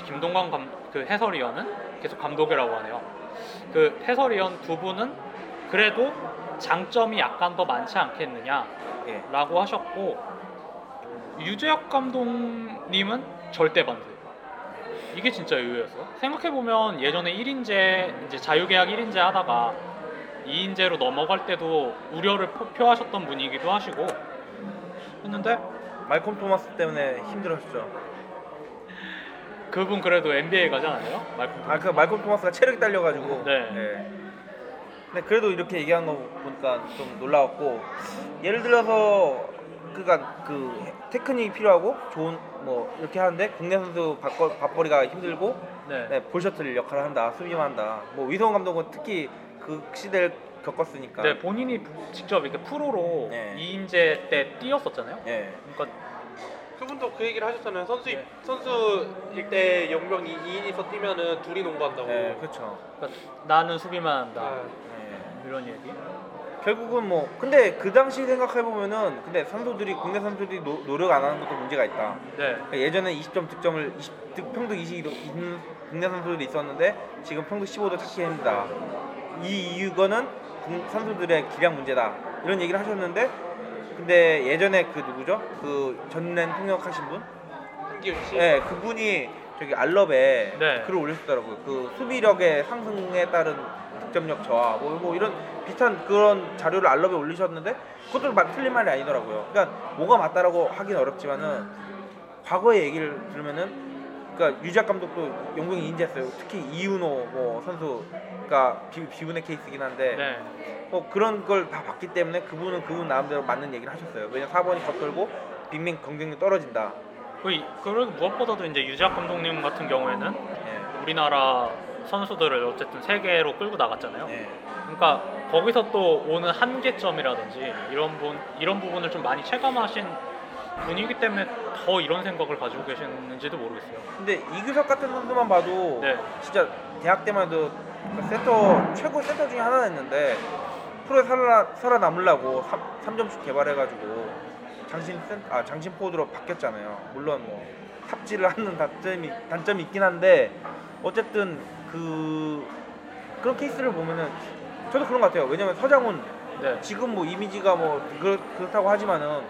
김동관 감, 그 해설위원은 계속 감독이라고 하네요. 그 해설위원 두 분은 그래도 장점이 약간 더 많지 않겠느냐라고 예. 하셨고 유재혁 감독님은 절대 반대. 이게 진짜 의외였어요. 생각해 보면 예전에 1인제 이제 자유계약 1인제 하다가 2인제로 넘어갈 때도 우려를 표- 표하셨던 분이기도 하시고 했는데 말콤 토마스 때문에 힘들었죠. 그분 그래도 NBA 가지 않아요? 말콤 아, 그 말콤 토마스가 체력이 딸려가지고. 네. 근데 그래도 이렇게 얘기한 거 보니까 좀 놀라웠고 예를 들어서 그가 그 테크닉이 필요하고 좋은 뭐 이렇게 하는데 국내 선수 밥거, 밥벌이가 힘들고 네. 네, 볼셔틀 역할을 한다 수비만 한다 뭐 위성 감독은 특히 그 시대를 겪었으니까 네, 본인이 직접 이렇게 프로로 네. 2인제 때 뛰었었잖아요. 예. 그러니까 그분도 그 얘기를 하셨잖아요. 선수 네. 선수일 때 영병 2인이서 뛰면은 둘이 농구한다고. 예, 그렇죠. 그러니까 나는 수비만 한다. 네. 예. 이런 얘기. 결국은 뭐 근데 그 당시 생각해 보면은 근데 선수들이 국내 선수들이 노, 노력 안 하는 것도 문제가 있다. 네. 그러니까 예전에 20점 득점을 20, 득- 평균 20이 있는 국내 선수들이 있었는데 지금 평균 15도 찾기 힘들다. 이 이유가는 국- 선수들의 기량 문제다. 이런 얘기를 하셨는데 근데 예전에 그 누구죠? 그 전랜 통역하신 분? 한기훈 씨. 네, 그분이 저기 알럽에 네. 글을 올렸더라고요. 그 수비력의 상승에 따른 득점력 저하 뭐, 뭐 이런 비슷한 그런 자료를 알럽에 올리셨는데 그것도 막 틀린 말이 아니더라고요. 그러니까 뭐가 맞다라고 하긴 어렵지만은 과거의 얘기를 들으면은 그러니까 유작 감독도 용병이 인지했어요. 특히 이윤호 뭐 선수가 비, 비운의 케이스긴 한데 네. 뭐 그런 걸 다 봤기 때문에 그분은 그분 나름대로 맞는 얘기를 하셨어요. 왜냐 4번이 겉돌고 빅맨 경쟁력 떨어진다. 그 그리고 무엇보다도 이제 유작 감독님 같은 경우에는 예. 우리나라 선수들을 어쨌든 세계로 끌고 나갔잖아요. 예. 그러니까 거기서 또 오는 한계점이라든지 이런 분 이런 부분을 좀 많이 체감하신 분이기 때문에 더 이런 생각을 가지고 계시는지도 모르겠어요. 근데 이규석 같은 선수만 봐도 네. 진짜 대학 때만 해도 센터 최고 센터 중에 하나였는데 프로에 살아 살아남으려고 3, 점슛 개발해가지고 장신 센, 아 장신 포워드로 바뀌었잖아요. 물론 뭐 탑지를 하는 단점이 단점이 있긴 한데 어쨌든 그 그런 케이스를 보면은 저도 그런 것 같아요. 왜냐면 서장훈 네. 지금 뭐 이미지가 뭐 그렇, 그렇다고 하지만은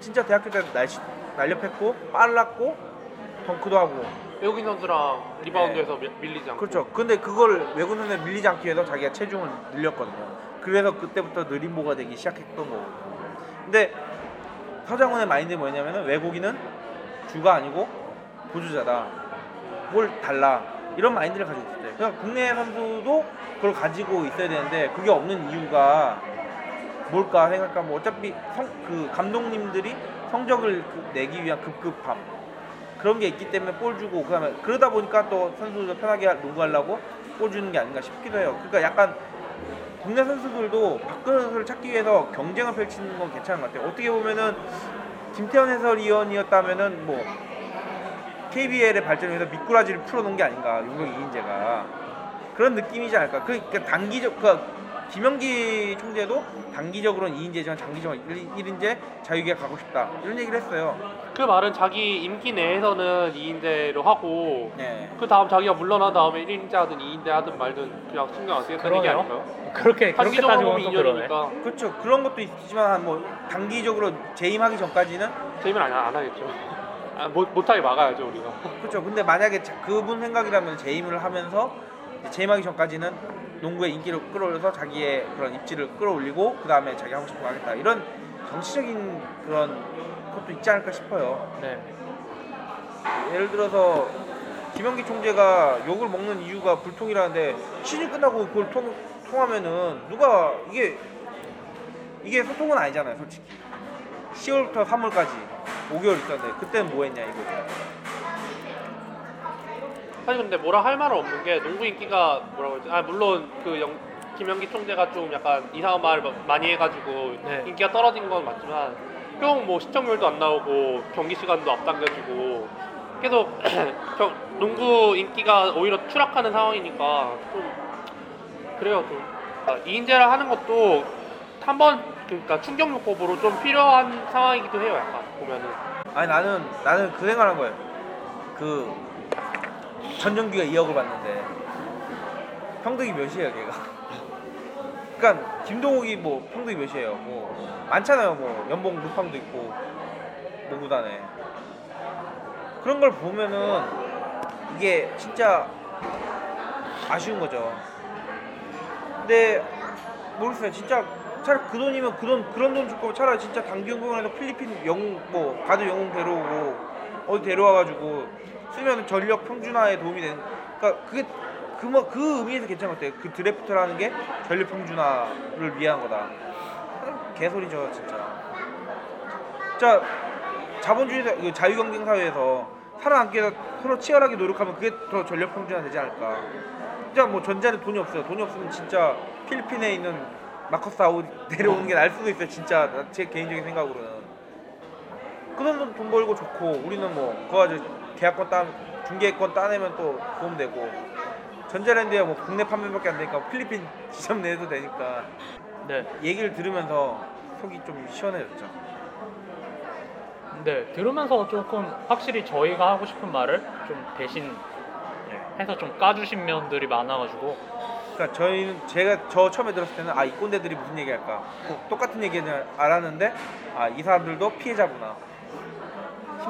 진짜 대학교 때 날씨 날렵했고 빨랐고 덩크도 하고 외국인 선수랑 리바운드에서 밀- 밀리지 않고. 그렇죠. 근데 그걸 외국 선수에 밀리지 않기 위해서 자기가 체중을 늘렸거든요. 그래서 그때부터 느림보가 되기 시작했던 거고. 근데 서장훈의 마인드 뭐냐면은 외국인은 주가 아니고 보주자다. 뭘 달라. 이런 마인드를 가지고 있어요. 그러니까 국내 선수도 그걸 가지고 있어야 되는데 그게 없는 이유가 뭘까 생각하면 어차피 성, 그 감독님들이 성적을 그- 내기 위한 급급함 그런 게 있기 때문에 볼 주고 그다음에 그러다 보니까 또 선수들 편하게 하- 농구하려고 볼 주는 게 아닌가 싶기도 해요. 그러니까 약간 국내 선수들도 박근혜 선수를 찾기 위해서 경쟁을 펼치는 건 괜찮은 것 같아요. 어떻게 보면은 김태현 해설위원이었다면은 뭐 KBL의 발전을 위해서 미꾸라지를 풀어놓은 게 아닌가 용병 이인재가 그런 느낌이지 않을까. 그러니까 단기적 그 김영기 총재도 단기적으로는 이인재지만 장기적으로 1인재 자유계약 가고 싶다 이런 얘기를 했어요. 그 말은 자기 임기 내에서는 2인제로 하고 네. 그 다음 자기가 물러난 다음에 1인제 하든 2인제 하든 말든 그냥 신경 안 쓰겠다는 얘기 그러네요. 아닐까요? 그렇게 그렇게 단기적으로 따지고 보면 보면 또 그러네. 2년이니까 그렇죠. 그런 것도 있지만 한뭐 단기적으로 재임하기 전까지는 재임은 안, 안 하겠죠. 아, 못, 못하게 막아야죠 우리가. 그렇죠. 근데 만약에 자- 그분 생각이라면 재임을 하면서 재임하기 전까지는 농구의 인기를 끌어올려서 자기의 그런 입지를 끌어올리고 그 다음에 자기 하고 싶은 거 하겠다 이런 정치적인 그런 것도 있지 않을까 싶어요. 네. 예를 들어서 김영기 총재가 욕을 먹는 이유가 불통이라는데 시즌 끝나고 그걸 통, 통하면은 누가 이게 이게 소통은 아니잖아요, 솔직히. 10월부터 3월까지 5개월 있었는데 그때는 뭐 했냐 이거죠. 사실 근데 뭐라 할 말은 없는 게 농구 인기가 뭐라고 했지? 아 물론 그 영, 김영기 총재가 좀 약간 이상한 말을 막 많이 해가지고 네. 인기가 떨어진 건 맞지만 형 뭐 시청률도 안 나오고 경기 시간도 앞당겨지고 계속 경- 농구 인기가 오히려 추락하는 상황이니까 좀 그래요 좀 아, 이인재를 하는 것도 한번 그러니까 충격 요법으로 좀 필요한 상황이기도 해요 약간 보면은 아니 나는 나는 그 생각한 거예요. 그 전정기가 2억을 받는데 평등이 몇이에요, 걔가? 그러니까 김동욱이 뭐 평등이 몇이에요? 뭐 많잖아요, 뭐 연봉 루팡도 있고 모구단에 그런 걸 보면은 이게 진짜 아쉬운 거죠. 근데 모르겠어요, 진짜 차라리 그 돈이면 그 돈 그런 돈 줄 거면 차라리 진짜 단기 연봉에서 필리핀 영웅 뭐 가드 영웅 데려오고 어디 데려와가지고 쓰면 전력 평준화에 도움이 되는 그러니까 그게 그 뭐 그 의미에서 괜찮은 것 같아요. 그 드래프트라는 게 전력 평준화를 위한 거다. 개소리죠 진짜. 진짜 자본주의 사- 그 자유 경쟁 사회에서 살아남기 위해서 서로 치열하게 노력하면 그게 더 전력 평준화 되지 않을까. 진짜 뭐 전자는 돈이 없어요. 돈이 없으면 진짜 필리핀에 있는 마커스 다우잇 데려오는 게 나을 수도 있어요 진짜. 나- 제 개인적인 생각으로는. 그 돈은 돈 벌고 좋고 우리는 뭐 그거 가지고 계약권 따 중계권 따내면 또 도움 되고. 전자랜드야 뭐 국내 판매밖에 안 되니까 필리핀 지점 내도 되니까. 네. 얘기를 들으면서 속이 좀 시원해졌죠. 네. 들으면서 조금 확실히 저희가 하고 싶은 말을 좀 대신 해서 좀 까주신 면들이 많아가지고. 그러니까 저희는 제가 저 처음에 들었을 때는 아 이 꼰대들이 무슨 얘기할까? 똑같은 얘기는 알았는데 아 이 사람들도 피해자구나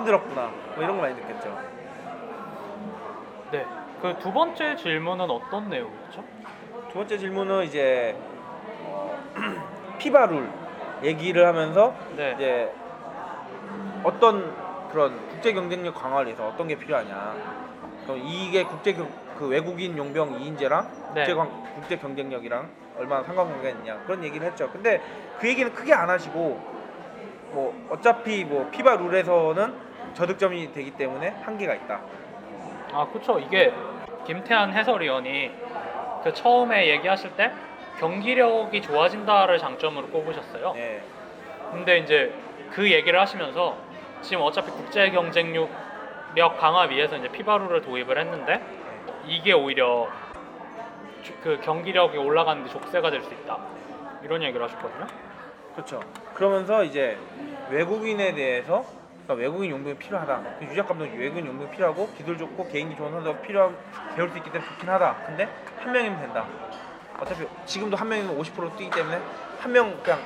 힘들었구나 뭐 이런 걸 많이 느꼈죠 네. 그 두 번째 질문은 어떤 내용이었죠? 두 번째 질문은 이제 어, 피바룰 얘기를 하면서 네. 이제 어떤 그런 국제 경쟁력 강화를 위해서 어떤 게 필요하냐 그럼 이게 국제 경, 그 외국인 용병 2인제랑 네. 국제, 관- 국제 경쟁력이랑 얼마나 상관관계가 있냐 그런 얘기를 했죠 근데 그 얘기는 크게 안 하시고 뭐 어차피 뭐 피바 룰에서는 저득점이 되기 때문에 한계가 있다 아, 그쵸. 이게 김태한 해설위원이 그 처음에 얘기하실 때 경기력이 좋아진다를 장점으로 꼽으셨어요. 네. 근데 이제 그 얘기를 하시면서 지금 어차피 국제 경쟁력 강화 위해서 이제 피바루를 도입을 했는데 이게 오히려 주- 그 경기력이 올라가는데 족쇄가 될 수 있다. 이런 얘기를 하셨거든요. 그렇죠. 그러면서 이제 외국인에 대해서 그러니까 외국인 용병이 필요하다. 그 유작 감독이 외국인 용병이 필요하고 기술 좋고 개인기 좋은 선수가 필요한 배울 수 있기 때문에 좋긴 하다. 근데 한 명이면 된다. 어차피 지금도 한 명이면 50% 뛰기 때문에 한 명 그냥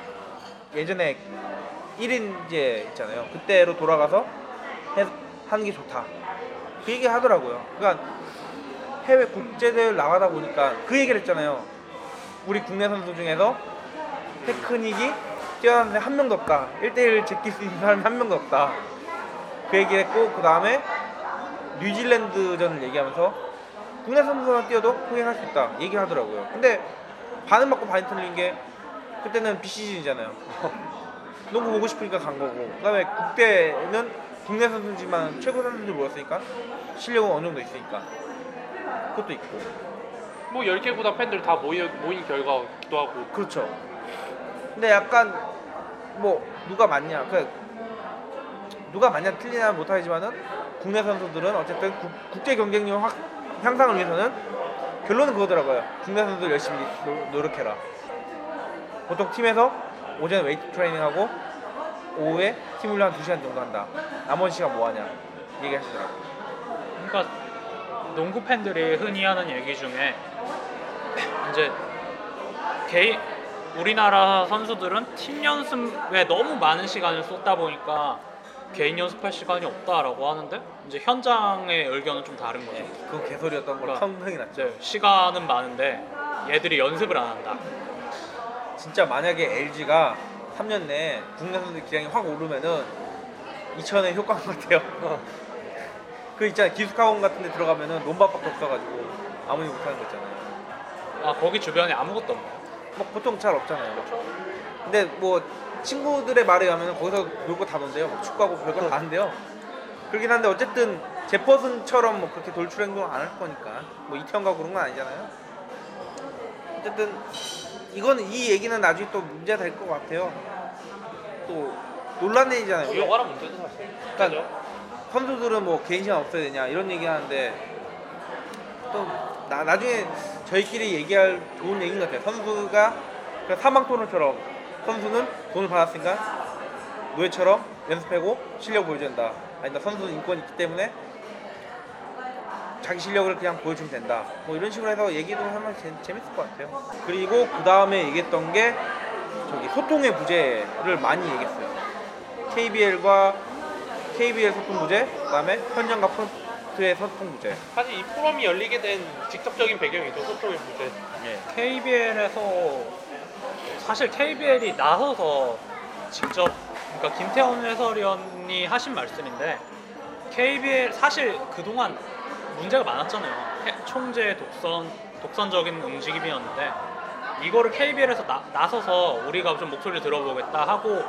예전에 1인제 있잖아요. 그때로 돌아가서 해, 하는 게 좋다. 그 얘기 하더라고요. 그러니까 해외 국제 대회 나가다 보니까 그 얘기를 했잖아요. 우리 국내 선수 중에서 테크닉이 뛰어난데 한 명도 없다. 1대1 제낄 수 있는 사람이 한 명도 없다. 그 얘기를 했고 그 다음에 뉴질랜드전을 얘기하면서 국내 선수만 뛰어도 흥행할 수 있다. 얘기를 하더라고요. 근데 반은 맞고 반이 틀린 게 그때는 비시즌이잖아요. 농구 보고 싶으니까 간 거고 그다음에 국대는 국내 선수지만 최고 선수들 모였으니까 실력은 어느 정도 있으니까 그것도 있고 뭐 10개 구단 팬들 다 모이, 모인 결과기도 하고 그렇죠. 근데 약간 뭐 누가 맞냐 그 누가 맞냐 틀리냐 못하지만은 국내 선수들은 어쨌든 국, 국제 경쟁력 확, 향상을 위해서는 결론은 그거더라고요. 국내 선수들 열심히 노, 노력해라. 보통 팀에서 오전에 웨이트 트레이닝하고 오후에 팀 훈련 한 2시간 정도 한다. 나머지 시간 뭐 하냐 얘기하시더라고요. 그러니까 농구 팬들이 흔히 하는 얘기 중에 이제 개인 우리나라 선수들은 팀 연습에 너무 많은 시간을 쏟다 보니까 개인 연습할 시간이 없다라고 하는데 이제 현장의 의견은 좀 다른 거죠. 네, 그건 개소리였던 걸로 그러니까 났죠. 이제 시간은 많은데 얘들이 연습을 안 한다. 진짜 만약에 LG가 3년 내에 국내 선수들 기량이 확 오르면은 2천의 효과인 것 같아요. 그 있잖아 기숙학원 같은 데 들어가면은 논밭밖에 없어가지고 아무리 못하는 거 있잖아요. 아 거기 주변에 아무것도 없나요? 뭐 보통 잘 없잖아요. 근데 뭐 친구들의 말에 의하면 거기서 놀고 다 논대요. 뭐 축구하고 별거 다 하는데요. 그렇긴 한데 어쨌든 제퍼슨처럼 뭐 그렇게 돌출 행동을 안 할 거니까 뭐 이태원가 그런 건 아니잖아요. 어쨌든 이거는 이 얘기는 나중에 또 문제가 될것 같아요. 또 논란 내이잖아요. 무효가라 문제도 사실 그러니까 선수들은 뭐 개인 시간 없어야 되냐 이런 얘기 하는데 또 나, 나중에 저희끼리 얘기할 좋은 얘기인 것 같아요. 선수가 그 사망 토론처럼 선수는 돈을 받았으니까 노예처럼 연습하고 실력 보여줘야 된다. 아니다 선수는 인권이 있기 때문에 자기 실력을 그냥 보여주면 된다. 뭐 이런 식으로 해서 얘기도 하면 재, 재밌을 것 같아요. 그리고 그 다음에 얘기했던 게 저기 소통의 부재를 많이 얘기했어요. KBL과 KBL 소통 부재, 그다음에 현장과 프론트의 소통 부재. 사실 이 포럼이 열리게 된 직접적인 배경이죠 소통의 문제 KBL에서 사실 KBL이 나서서 직접 그러니까 김태원 해설위원이 하신 말씀인데 KBL 사실 그동안 문제가 많았잖아요. 해- 총재 독선 독선적인 움직임이었는데 이거를 KBL에서 나, 나서서 우리가 좀 목소리를 들어보겠다 하고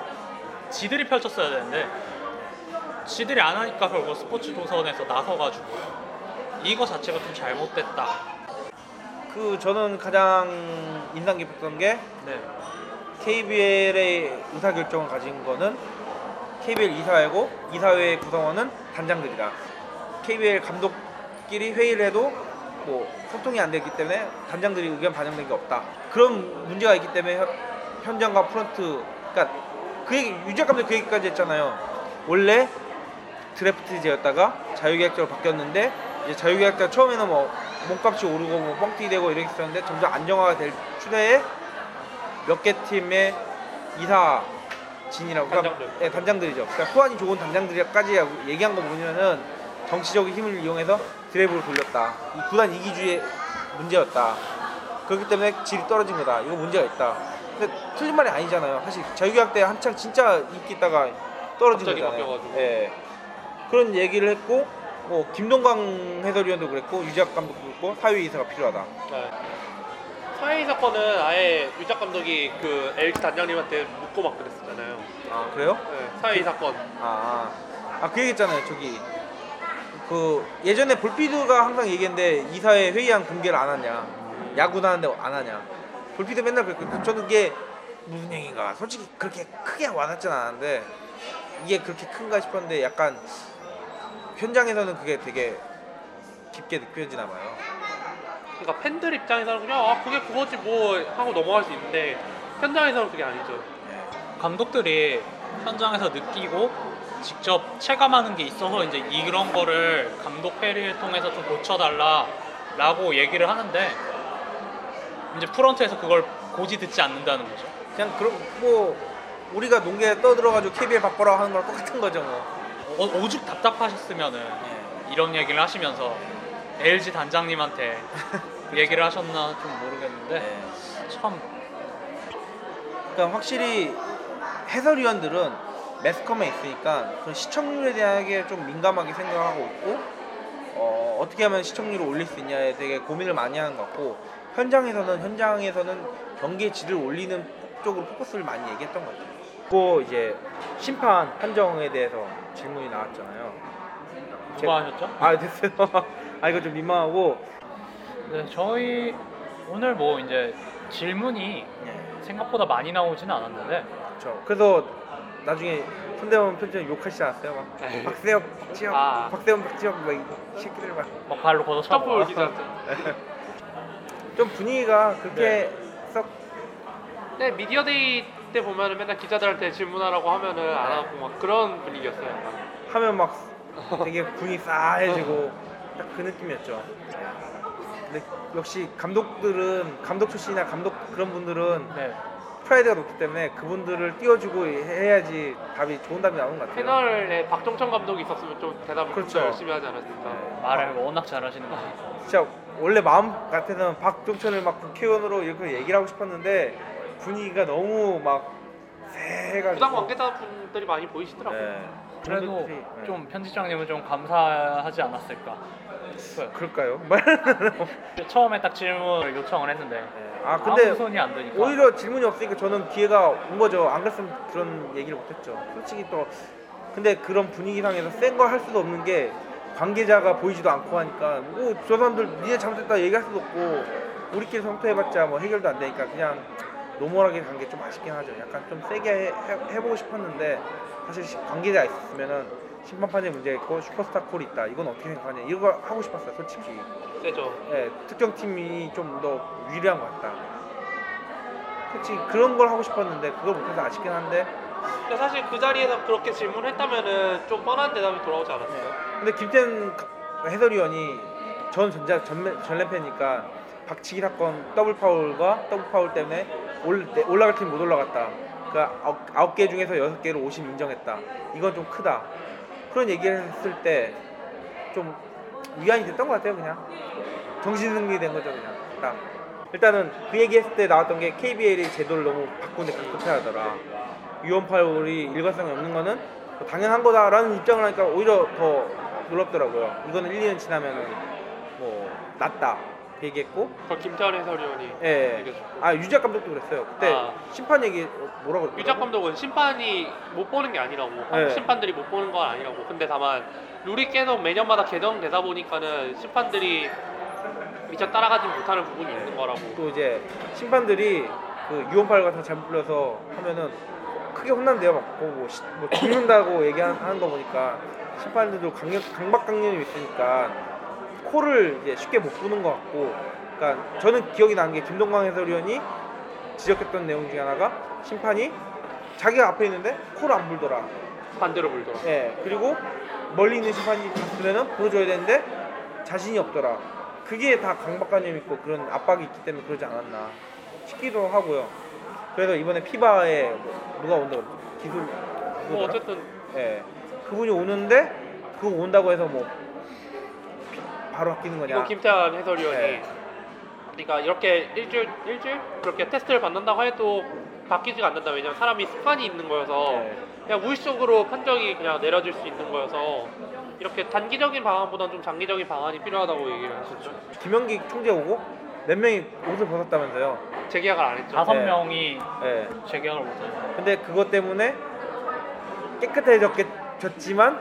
지들이 펼쳤어야 되는데 지들이 안 하니까 결국 스포츠 조선에서 나서가지고 이거 자체가 좀 잘못됐다. 그 저는 가장 인상 깊었던 게 네. KBL의 의사 결정을 가진 거는 KBL 이사회고 이사회 구성원은 단장들이다. KBL 감독끼리 회의를 해도 뭐 소통이 안 됐기 때문에 단장들이 의견 반영된 게 없다. 그런 문제가 있기 때문에 현- 현장과 프런트, 그러니까 그 얘기 유작 감독 그 얘기까지 했잖아요. 원래 드래프트제였다가 자유계약자로 바뀌었는데 이제 자유계약자 처음에는 뭐 몸값이 오르고 뭐 뻥튀기 되고 이렇게 있었는데 점점 안정화가 될 추세에 몇 개 팀의 이사 진이라고 그러니까 단장들. 예, 단장들이죠. 그러니까 후환이 좋은 단장들까지 얘기한 거 보면은 정치적인 힘을 이용해서 드래프를 돌렸다. 이 구단 이기주의 문제였다. 그렇기 때문에 질이 떨어진 거다. 이거 문제가 있다. 근데 틀린 말이 아니잖아요. 사실 자유계약 때 한창 진짜 인기 있다가 떨어진 거잖아요. 바뀌어가지고. 예. 그런 얘기를 했고 뭐 김동광 해설위원도 그랬고 유작 감독도 그랬고 사회 이사가 필요하다. 네. 사회 사건은 아예 유작 감독이 그 LG 단장님한테 묻고 막 그랬었잖아요 아 그래요? 네, 사회 사건 아, 아, 그 얘기했잖아요. 저기 그 예전에 볼피드가 항상 얘기했는데 이사회 회의한 공개를 안 하냐, 야구 하는데 안 하냐. 볼피드 맨날 그랬거든요. 저는 그게 무슨 얘기인가. 솔직히 그렇게 크게 와닿진 않았는데 이게 그렇게 큰가 싶었는데 약간 현장에서는 그게 되게 깊게 느껴지나 봐요. 그러니까 팬들 입장에서는 그냥 아 그게 그거지 뭐 하고 넘어갈 수 있는데 현장에서는 그게 아니죠 감독들이 현장에서 느끼고 직접 체감하는 게 있어서 이제 이런 거를 감독 회의를 통해서 좀 고쳐달라라고 얘기를 하는데 이제 프런트에서 그걸 고지 듣지 않는다는 거죠. 그냥 그런 뭐 우리가 농구에 떠들어가지고 KBL 바꿔라 하는 거랑 똑같은 거죠 뭐. 어, 오죽 답답하셨으면은 이런 얘기를 하시면서 LG 단장님한테 얘기를 하셨나 좀 모르겠는데 네. 참 그러니까 확실히 해설위원들은 매스컴에 있으니까 그런 시청률에 대하게 좀 민감하게 생각하고 있고 어, 어떻게 하면 시청률을 올릴 수 있냐에 되게 고민을 많이 하는 것 같고 현장에서는 현장에서는 경기의 질을 올리는 쪽으로 포커스를 많이 얘기했던 것 같아요. 또 이제 심판 판정에 대해서 질문이 나왔잖아요. 누가 하셨죠? 아 됐어요. 아 이거 좀 민망하고. 네, 저희 오늘 뭐 이제 질문이 네, 생각보다 많이 나오지는 않았는데 그렇죠. 그래서 나중에 손대원 편집장 욕하시지 않았어요? 막 네. 박세영, 박지혁, 아. 박세영, 박지혁 막이 새끼들 막. 막 발로 걷어차고 기자. 좀 분위기가 그렇게 썩 네 미디어데이 때 보면은 맨날 기자들한테 질문하라고 하면은 안 하고 막 그런 분위기였어요. 약간. 하면 막 되게 분위기 싸해지고 딱 그 느낌이었죠. 근데 역시 감독들은 감독 출신이나 감독 그런 분들은 네. 프라이드가 높기 때문에 그분들을 띄워주고 해야지 답이 좋은 답이 나오는 것 같아요. 패널에 박종천 감독이 있었으면 좀 대답을 그렇죠. 좀 열심히 하지 않았을까. 네. 말을 워낙 잘하시는 거 진짜 원래 마음 같아서는 박종천을 막 국회의원으로 이렇게 얘기를 하고 싶었는데 분위기가 너무 막 세해가지고 부당 관계자분들이 많이 보이시더라고요. 네. 그래도 분들이, 네. 좀 편집장님은 좀 감사하지 않았을까 싶어요. 그럴까요? 처음에 딱 질문을 요청을 했는데 아 근데 아무 손이 안 되니까 오히려 질문이 없으니까 저는 기회가 온 거죠. 안 그랬으면 그런 얘기를 못했죠. 솔직히 또 근데 그런 분위기상에서 센 걸 할 수도 없는 게 관계자가 보이지도 않고 하니까 뭐 저 사람들 니네 잘못했다 얘기할 수도 없고 우리끼리 성토해봤자 뭐 해결도 안 되니까 그냥 노멀하게 간 게 좀 아쉽긴 하죠. 약간 좀 세게 해, 해, 보고 싶었는데 사실 시- 관계자 있었으면은 심판판에 문제 있고 슈퍼스타 콜이 있다. 이건 어떻게 생각하냐 거 하고 싶었어요. 솔직히. 세죠. 예, 특정 팀이 좀 더 유리한 것 같다. 솔직히 그런 걸 하고 싶었는데 그걸 못해서 아쉽긴 한데 근데 사실 그 자리에서 그렇게 질문했다면은 좀 뻔한 대답이 돌아오지 않았어요? 근데 김태환 해설위원이 전 전자 전매, 전랜 팬이니까 박치기 사건 더블 파울과 더블 파울 때문에 올, 내- 올라갈 팀 못 올라갔다. 그 아홉, 개 중에서 여섯 개를 50 인정했다. 이건 좀 크다. 그런 얘기를 했을 때 좀 위안이 됐던 것 같아요, 그냥. 정신승리 된 거죠, 그냥. 딱. 일단은 그 얘기했을 때 나왔던 게 KBL이 제도를 너무 바꾸는 데 급급해하더라. 위원 파울이 일관성이 없는 거는 뭐 당연한 거다라는 입장을 하니까 오히려 더 놀랍더라고요. 이거는 1, 2년 지나면은 뭐 낫다 그 얘기했고, 그걸 김태환 해설위원이 예. 얘기했죠. 아 유작 감독도 그랬어요. 그때 아. 심판 얘기 뭐라 그랬더라고? 유작 감독은 심판이 못 보는 게 아니라고 네. 심판들이 못 보는 건 아니라고 근데 다만 룰이 계속 매년마다 개정되다 보니까는 심판들이 미처 따라가지 못하는 부분이 있는 거라고 또 이제 심판들이 그 유언 파울 같은 거 잘못 불려서 하면은 크게 혼난대요. 막 뭐, 뭐, 시- 뭐 죽는다고 얘기하는 거 보니까 심판들도 강력 강박 강령이 있으니까 코를 이제 쉽게 못 부는 것 같고, 그러니까 저는 기억이 나는 게 김동광 해설위원이 지적했던 내용 중에 하나가 심판이 자기가 앞에 있는데 코를 안 불더라. 반대로 불더라 예, 그리고 멀리 있는 심판이 봤으면은 보여줘야 되는데 자신이 없더라. 그게 다 강박관념 있고 그런 압박이 있기 때문에 그러지 않았나 싶기도 하고요. 그래서 이번에 피바에 뭐 누가 온다고? 기술 뭐? 어쨌든 예, 그분이 오는데 그거 온다고 해서 뭐 피- 바로 바뀌는 거냐? 이거 김태환 해설위원이 네. 그러니까 이렇게 일주일 일주일 그렇게 테스트를 받는다고 해도 바뀌지가 않는다 왜냐면 사람이 습관이 있는 거여서 예. 그냥 무의식적으로 판정이 그냥 내려질 수 있는 거여서 이렇게 단기적인 방안보다는 좀 장기적인 방안이 필요하다고 얘기를 하셨죠 김영기 총재 오고 몇 명이 옷을 벗었다면서요? 재계약을 안 했죠 다섯 네. 명이 예. 재계약을 못 했어요. 근데 그것 때문에 깨끗해졌겠지만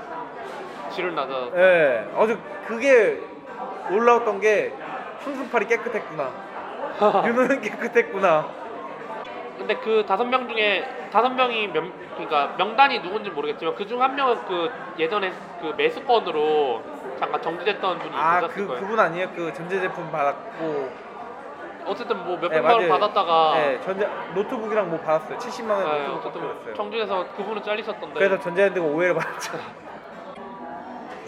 지를 낮아 예, 아주 그게 올라왔던 게 황순팔이 깨끗했구나. 윤호는 깨끗했구나. 근데 그 다섯 명 중에 다섯 명이 명 그러니까 명단이 누군지 모르겠지만 그 중 한 명은 그 예전에 그 매수건으로 잠깐 정지됐던 분이 아, 있었을 그 거예요. 그분 아니에요? 그 전자 제품 받았고, 어쨌든 뭐 네, 몇백만 원 맞아요. 받았다가 네, 전자 노트북이랑 뭐 받았어요. 70만 원 네, 노트북 어쨌든 받았어요. 정지돼서 그분은 잘리셨던데. 그래서 전자랜드가 오해를 받았죠.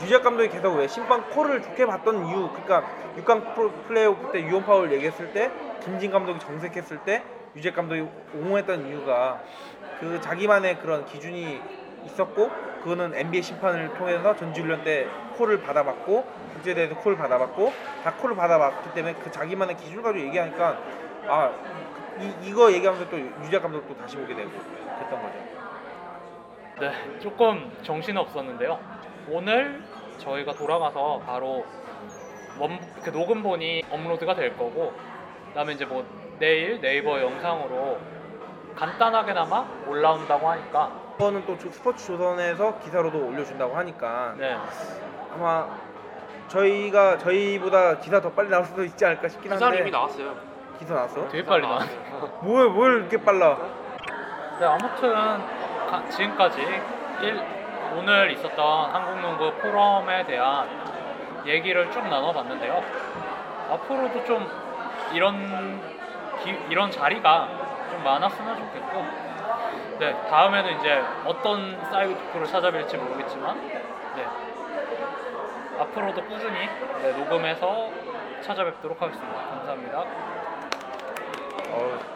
유재학 감독이 계속 왜 심판 콜을 좋게 봤던 이유, 그러니까 6강 프로- 플레이오프 때 U1 파울 얘기했을 때 김진 감독이 정색했을 때 유재학 감독이 옹호했던 이유가 그 자기만의 그런 기준이 있었고 그거는 NBA 심판을 통해서 전지훈련 때 콜을 받아봤고 국제에 대해서 콜을 받아봤고 다 콜을 받아봤기 때문에 그 자기만의 기준을 가지고 얘기하니까 아 이, 이거 얘기하면서 또 유작 감독도 다시 보게 되고 그랬던 거죠. 네, 조금 정신 없었는데요. 오늘 저희가 돌아가서 바로 원, 그 녹음본이 업로드가 될 거고, 그다음에 이제 뭐 내일 네이버 영상으로 간단하게나마 올라온다고 하니까 그거는 또 조- 스포츠 조선에서 기사로도 올려준다고 하니까 네. 아마 저희가 저희보다 기사 더 빨리 나올 수도 있지 않을까 싶긴 기사는 한데 이미 나왔어요. 기사 나왔어? 되게 빨리 나왔네. 뭘, 뭘 이렇게 빨라? 네, 아무튼 가- 지금까지 일- 오늘 있었던 한국농구 포럼에 대한 얘기를 쭉 나눠봤는데요. 앞으로도 좀 이런 기- 이런 자리가 좀 많았으면 좋겠고, 네 다음에는 이제 어떤 side talk를 찾아뵐지 모르겠지만, 네 앞으로도 꾸준히 네, 녹음해서 찾아뵙도록 하겠습니다. 감사합니다. 어,